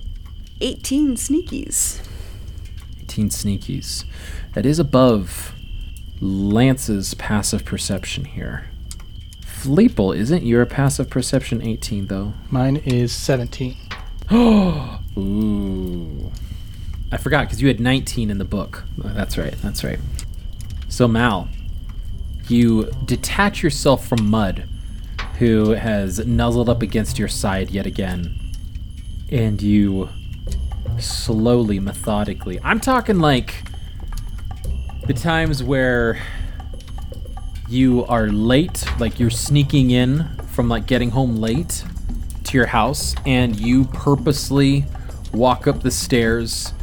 18 sneakies. 18 sneakies. That is above Lance's passive perception here. Fleeple, isn't your passive perception 18 though? Mine is 17. Oh, Ooh. I forgot because you had 19 in the book. That's right. That's right. So, Mal, you detach yourself from Mud, who has nuzzled up against your side yet again, and you slowly, methodically. I'm talking like the times where you are late, like you're sneaking in from like getting home late to your house, and you purposely walk up the stairs.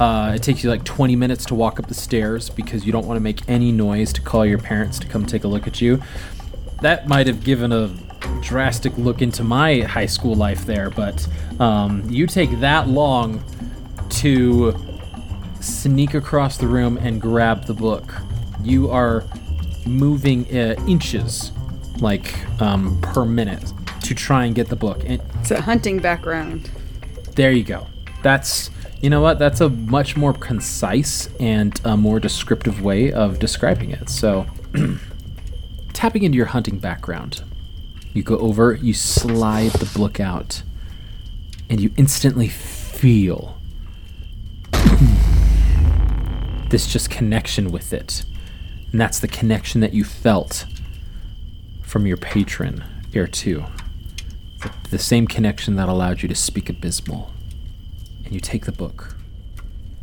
Uh, it takes you like 20 minutes to walk up the stairs because you don't want to make any noise to call your parents to come take a look at you. That might have given a drastic look into my high school life there, but um, you take that long to sneak across the room and grab the book. You are moving uh, inches, like um, per minute, to try and get the book. And It's a hunting background. there you go. That's you know what? That's a much more concise and a more descriptive way of describing it. So, tapping into your hunting background, you go over, you slide the book out, and you instantly feel this just connection with it. And that's the connection that you felt from your patron, Air 2. The, same connection that allowed you to speak Abyssal. And you take the book.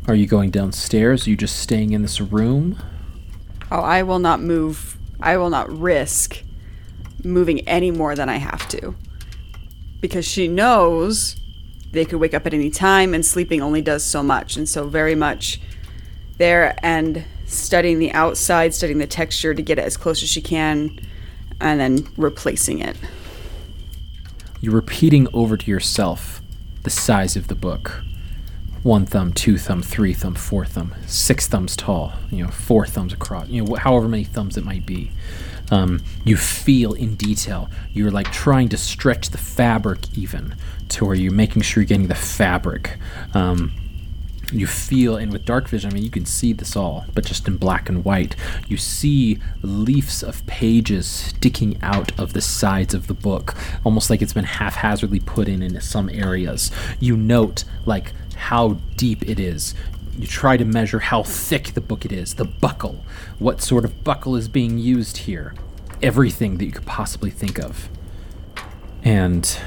Are you going downstairs? Are you just staying in this room? Oh, I will not move. I will not risk moving any more than I have to. Because she knows they could wake up at any time and sleeping only does so much. And so, very much there and studying the outside, studying the texture to get it as close as she can, and then replacing it. You're repeating over to yourself the size of the book. One thumb, two thumb, three thumb, four thumb, six thumbs tall, you know, four thumbs across, you know, however many thumbs it might be. Um, you feel in detail. You're like trying to stretch the fabric even to where you're making sure you're getting the fabric. Um, you feel and with dark vision i mean you can see this all but just in black and white you see leaves of pages sticking out of the sides of the book almost like it's been haphazardly put in in some areas you note like how deep it is you try to measure how thick the book it is the buckle what sort of buckle is being used here everything that you could possibly think of and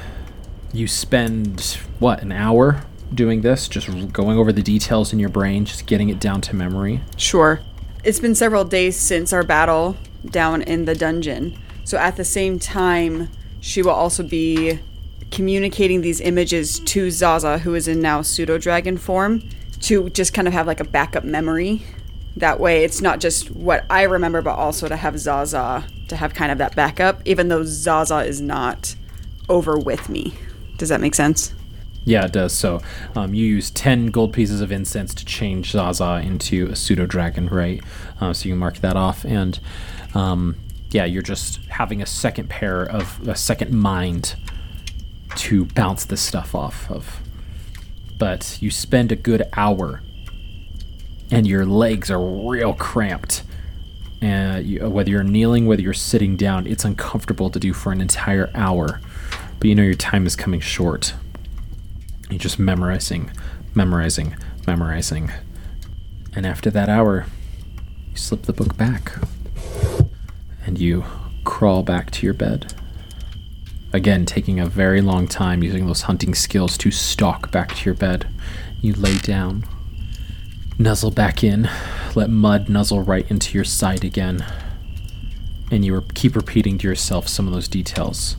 you spend what an hour doing this just going over the details in your brain just getting it down to memory Sure. It's been several days since our battle down in the dungeon. So at the same time, she will also be communicating these images to Zaza, who is in now pseudo dragon form, to just kind of have like a backup memory. That way, it's not just what I remember, but also to have Zaza to have kind of that backup, even though Zaza is not over with me. Does that make sense? yeah it does so um, you use 10 gold pieces of incense to change zaza into a pseudo dragon right uh, so you mark that off and um, yeah you're just having a second pair of a second mind to bounce this stuff off of but you spend a good hour and your legs are real cramped and you, uh, whether you're kneeling, whether you're sitting down, it's uncomfortable to do for an entire hour. But you know your time is coming short. You're just memorizing, memorizing, memorizing. And after that hour, you slip the book back. And you crawl back to your bed. Again, taking a very long time using those hunting skills to stalk back to your bed. You lay down, nuzzle back in, let mud nuzzle right into your side again, and you keep repeating to yourself some of those details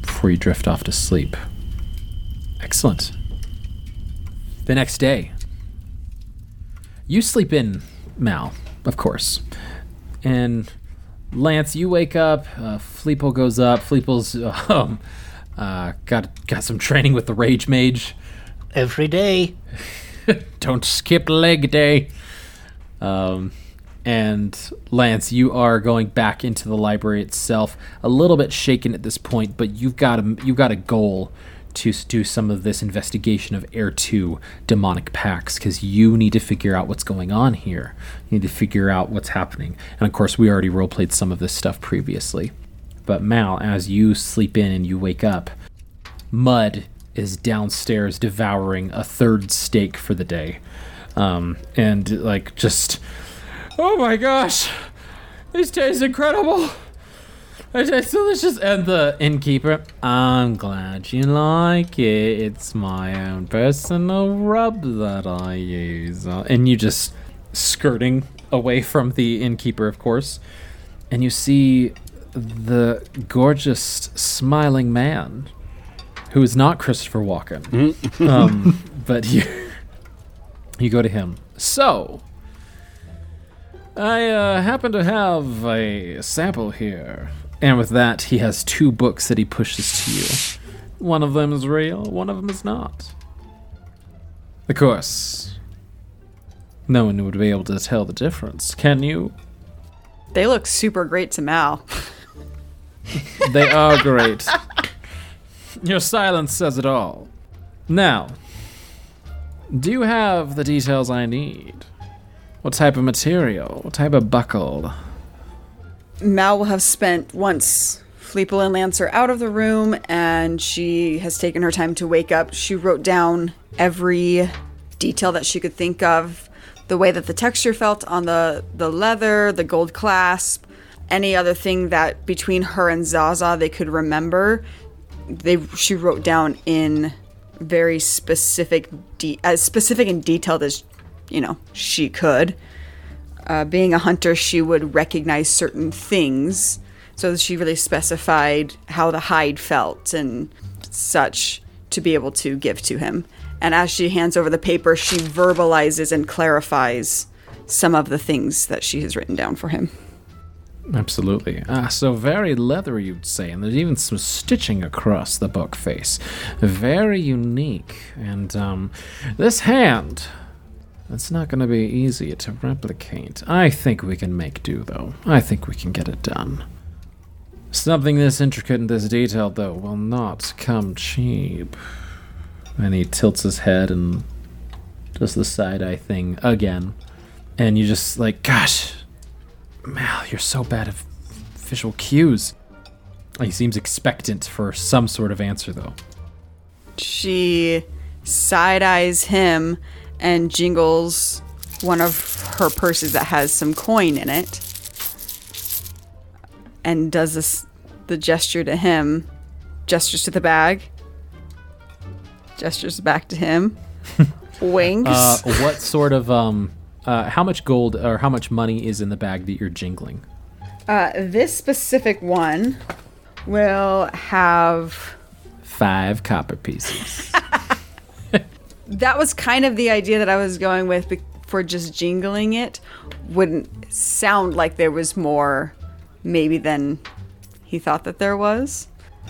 before you drift off to sleep. Excellent. The next day, you sleep in, Mal, of course, and Lance, you wake up. Uh, Fleeple goes up. Fleeple's um, Uh, got got some training with the Rage Mage. Every day. Don't skip leg day. Um, and Lance, you are going back into the library itself, a little bit shaken at this point, but you've got a you've got a goal to do some of this investigation of Air Two demonic packs because you need to figure out what's going on here. You need to figure out what's happening, and of course, we already roleplayed some of this stuff previously. But Mal, as you sleep in and you wake up, Mud is downstairs devouring a third steak for the day. Um, and like just, oh my gosh, this tastes incredible. It tastes delicious. And the innkeeper, I'm glad you like it. It's my own personal rub that I use. Uh, And you just skirting away from the innkeeper, of course. And you see the gorgeous, smiling man who is not Christopher Walken. um, but you, you go to him. So, I uh, happen to have a sample here. And with that, he has two books that he pushes to you. One of them is real, one of them is not. Of course, no one would be able to tell the difference, can you? They look super great to Mal. They are great. Your silence says it all. Now, do you have the details I need? What type of material? What type of buckle? Mal will have spent once Fleeple and Lance are out of the room and she has taken her time to wake up. She wrote down every detail that she could think of the way that the texture felt on the, the leather, the gold clasp, any other thing that between her and Zaza they could remember. They she wrote down in very specific, de- as specific and detailed as you know she could uh, being a hunter, she would recognize certain things. So she really specified how the hide felt and such to be able to give to him. And as she hands over the paper, she verbalizes and clarifies some of the things that she has written down for him. Absolutely. Ah, so very leathery, you'd say, and there's even some stitching across the book face. Very unique. And, um, this hand, it's not going to be easy to replicate. I think we can make do, though. I think we can get it done. Something this intricate and this detailed, though, will not come cheap. And he tilts his head and does the side eye thing again. And you just like, gosh, Mal, you're so bad at visual cues. He seems expectant for some sort of answer, though. She side eyes him and jingles one of her purses that has some coin in it and does this the gesture to him gestures to the bag gestures back to him winks Uh, what sort of um, uh, how much gold or how much money is in the bag that you're jingling? uh, this specific one will have Five copper pieces. that was kind of the idea that I was going with for just jingling it. Wouldn't sound like there was more, maybe than he thought that there was.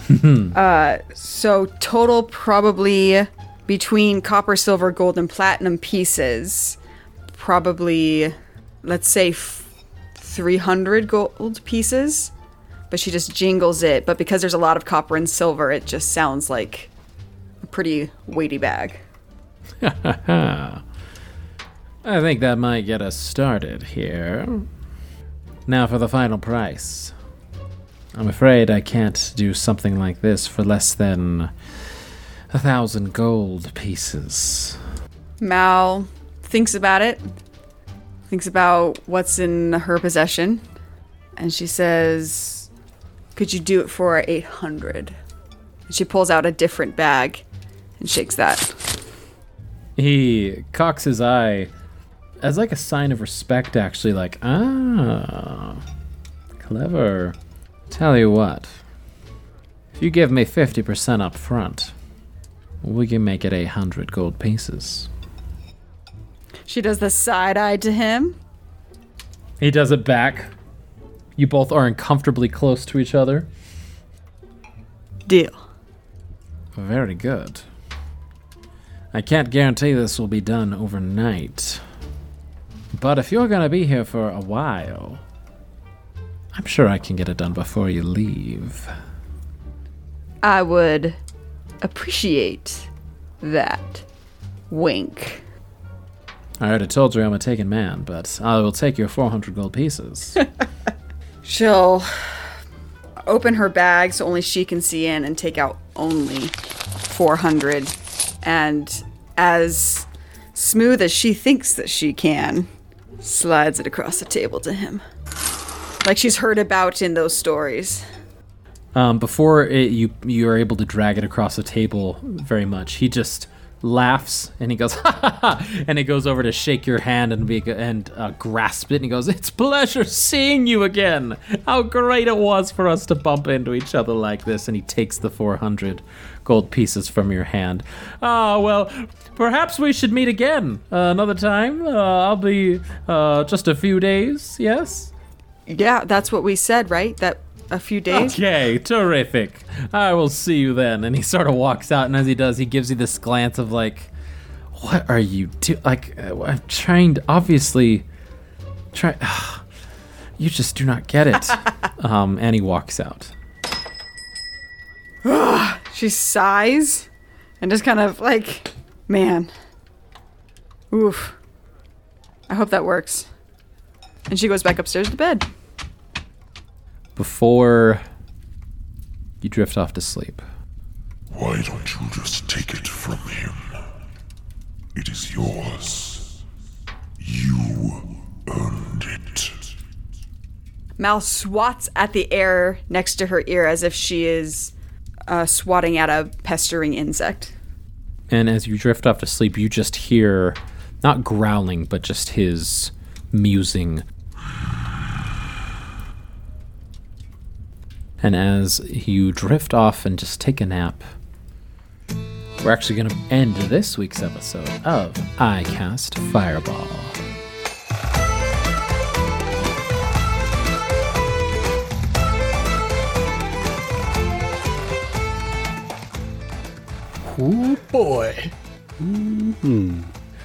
uh, so total probably between copper, silver, gold, and platinum pieces, probably let's say f- 300 gold pieces. But she just jingles it. But because there's a lot of copper and silver, it just sounds like a pretty weighty bag. I think that might get us started here. Now for the final price. I'm afraid I can't do something like this for less than a thousand gold pieces. Mal thinks about it, thinks about what's in her possession, and she says, Could you do it for 800? And she pulls out a different bag and shakes that. He cocks his eye as like a sign of respect, actually, like, ah, clever. Tell you what, if you give me 50% up front, we can make it 800 gold pieces. She does the side eye to him. He does it back. You both are uncomfortably close to each other. Deal. Very good. I can't guarantee this will be done overnight. But if you're gonna be here for a while, I'm sure I can get it done before you leave. I would appreciate that. Wink. I already told you I'm a taken man, but I will take your 400 gold pieces. She'll open her bag so only she can see in and take out only 400. And as smooth as she thinks that she can, slides it across the table to him. Like she's heard about in those stories. um, before it, you you are able to drag it across the table very much, he just laughs and he goes ha ha ha, and he goes over to shake your hand and be and uh, grasp it and he goes, "It's pleasure seeing you again. How great it was for us to bump into each other like this." And he takes the 400 gold pieces from your hand. Ah, well, perhaps we should meet again uh, another time. Uh, I'll be uh, just a few days. Yes. Yeah, that's what we said, right? That a few days. Okay, terrific. I will see you then. And he sort of walks out, and as he does, he gives you this glance of like, "What are you do? Like, uh, I'm trying to obviously try. you just do not get it." um, and he walks out. She sighs and just kind of like, man. Oof. I hope that works. And she goes back upstairs to bed. Before you drift off to sleep, Why don't you just take it from him? It is yours. You earned it. Mal swats at the air next to her ear as if she is uh, swatting at a pestering insect. and as you drift off to sleep, you just hear not growling, but just his musing. And as you drift off and just take a nap, we're actually going to end this week's episode of I Cast Fireball. Ooh boy. Mm-hmm.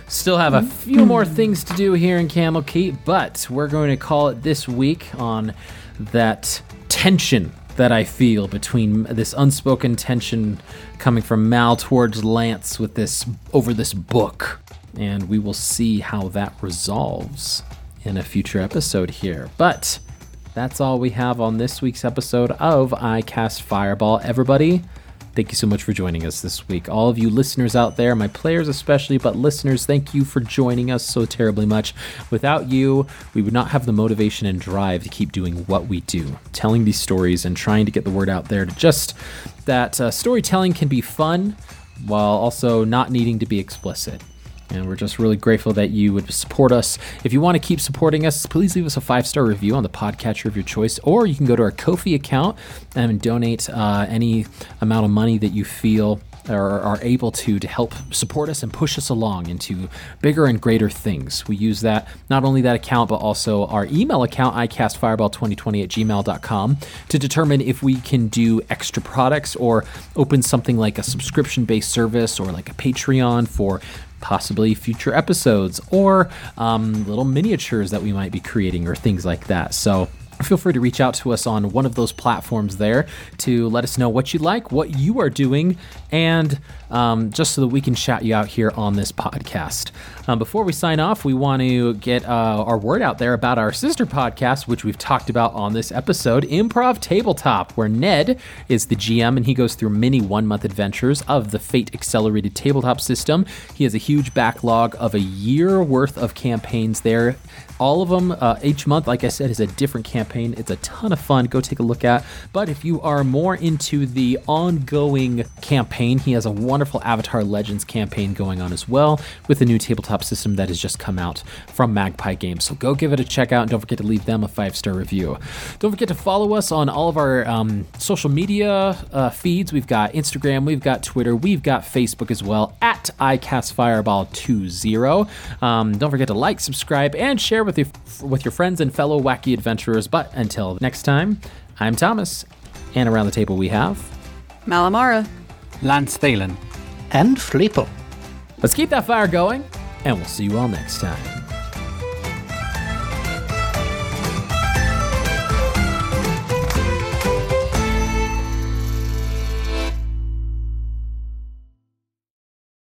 Still have a few more hmm. things to do here in Candlekeep, but we're going to call it this week on that tension that I feel between this unspoken tension coming from Mal towards Lance with this over this book. And we will see how that resolves in a future episode here. But that's all we have on this week's episode of I Cast Fireball. Everybody, Thank you so much for joining us this week. All of you listeners out there, my players especially, but listeners, thank you for joining us so terribly much. Without you, we would not have the motivation and drive to keep doing what we do, telling these stories and trying to get the word out there to just that uh, storytelling can be fun while also not needing to be explicit. And we're just really grateful that you would support us. If you want to keep supporting us, please leave us a five star review on the podcatcher of your choice, or you can go to our Ko-fi account and donate uh, any amount of money that you feel or are able to to help support us and push us along into bigger and greater things. We use that, not only that account, but also our email account, icastfireball2020 at gmail.com, to determine if we can do extra products or open something like a subscription based service or like a Patreon for possibly future episodes or um, little miniatures that we might be creating or things like that. So feel free to reach out to us on one of those platforms there to let us know what you like, what you are doing, and um, just so that we can shout you out here on this podcast. Um, before we sign off, we want to get uh, our word out there about our sister podcast, which we've talked about on this episode Improv Tabletop, where Ned is the GM and he goes through many one month adventures of the Fate Accelerated Tabletop system. He has a huge backlog of a year worth of campaigns there all of them uh, each month like i said is a different campaign it's a ton of fun go take a look at but if you are more into the ongoing campaign he has a wonderful avatar legends campaign going on as well with a new tabletop system that has just come out from magpie games so go give it a check out and don't forget to leave them a five star review don't forget to follow us on all of our um, social media uh, feeds we've got instagram we've got twitter we've got facebook as well at icastfireball20 um, don't forget to like subscribe and share with your with your friends and fellow wacky adventurers. But until next time, I'm Thomas, and around the table we have. Malamara. Lance Thalen. And Flippo. Let's keep that fire going, and we'll see you all next time.